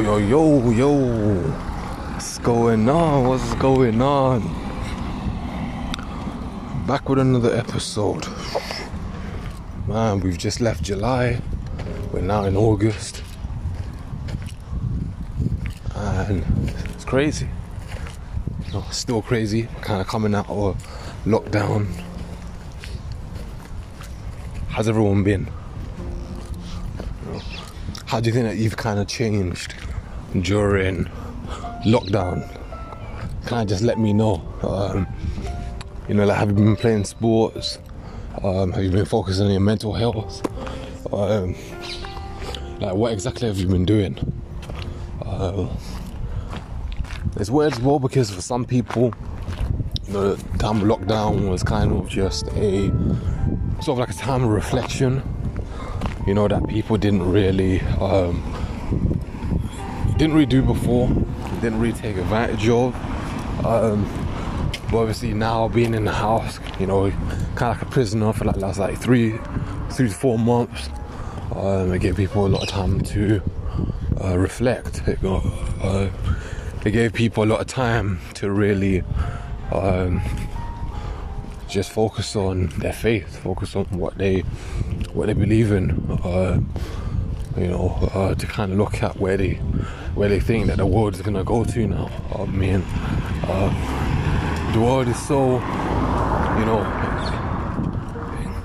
Yo, yo, yo. What's going on? What's going on? Back with another episode. Man, we've just left July. We're now in August. And it's crazy. Know, still crazy. Kind of coming out of lockdown. How's everyone been? How do you think that you've kind of changed during lockdown? Kind of just let me know. Um, you know, like have you been playing sports? Um, have you been focusing on your mental health? Um, like what exactly have you been doing? Uh, it's weird as well because for some people, you know, the time of lockdown was kind of just a sort of like a time of reflection you know that people didn't really um, didn't really do before didn't really take advantage of um, but obviously now being in the house you know kind of like a prisoner for like last like three three to four months um, it gave people a lot of time to uh, reflect it, uh, it gave people a lot of time to really um, just focus on their faith, focus on what they what they believe in. Uh, you know, uh, to kind of look at where they where they think that the world is gonna go to now. I mean, uh, the world is so, you know,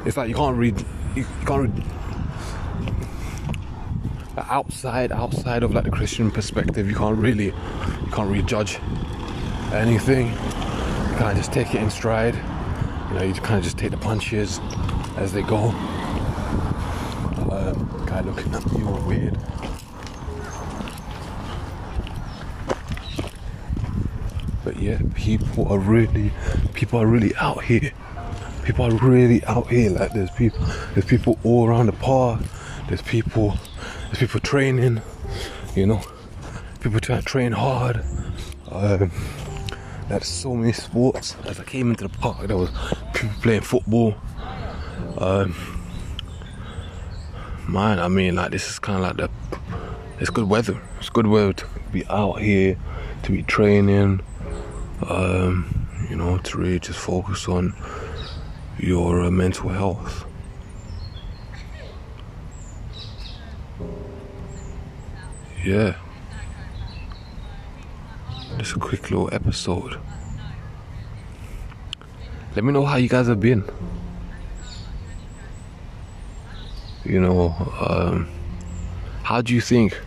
it's like you can't read, you can't read outside outside of like the Christian perspective. You can't really, you can't really judge anything. You kind of just take it in stride you know, you kind of just take the punches as they go. Um, guy looking at me all weird. But yeah, people are really, people are really out here. People are really out here. Like there's people, there's people all around the park. There's people, there's people training. You know, people trying to train hard. Um, there's so many sports. As I came into the park, there was people playing football. Um, man, I mean, like this is kind of like the. It's good weather. It's good weather to be out here, to be training. Um, you know, to really just focus on your uh, mental health. Yeah. Just a quick little episode. Let me know how you guys have been. You know, um, how do you think?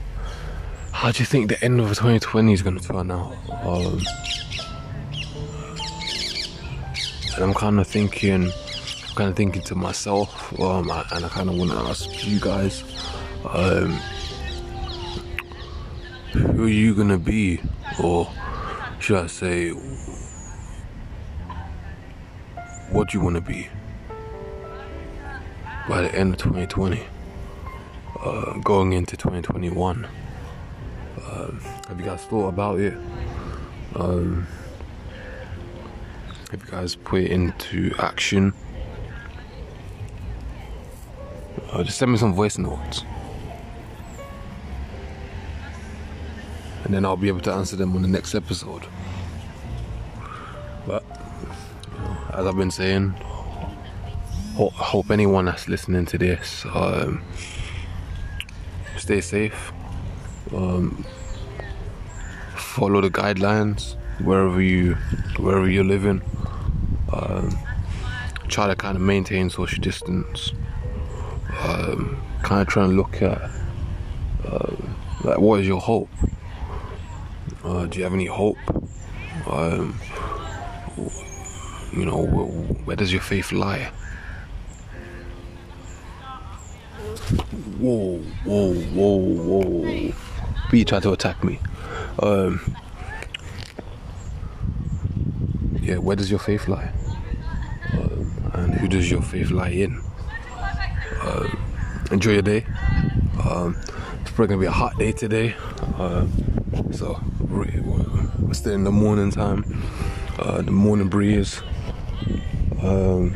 How do you think the end of 2020 is going to turn out? Um, and I'm kind of thinking, kind of thinking to myself, um, and I kind of want to ask you guys, um, who are you gonna be, or should I say, what do you want to be by the end of 2020, uh, going into 2021. Uh, have you guys thought about it? Um, have you guys put it into action? Uh, just send me some voice notes. And then I'll be able to answer them on the next episode. But as I've been saying, hope, hope anyone that's listening to this um, stay safe. Um, follow the guidelines wherever you wherever you're living. Um, try to kind of maintain social distance. Um, kind of try and look at uh, like what is your hope? Uh, do you have any hope? Um, you know, where, where does your faith lie? Whoa, whoa, whoa, whoa. Be trying to attack me. Um, yeah, where does your faith lie? Who does your faith lie in? Um, enjoy your day. Um, it's probably gonna be a hot day today. Um, so we're still in the morning time. Uh, the morning breeze. Um,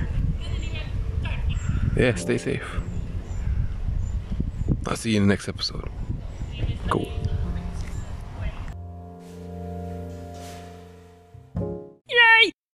yeah, stay safe. I'll see you in the next episode. Cool.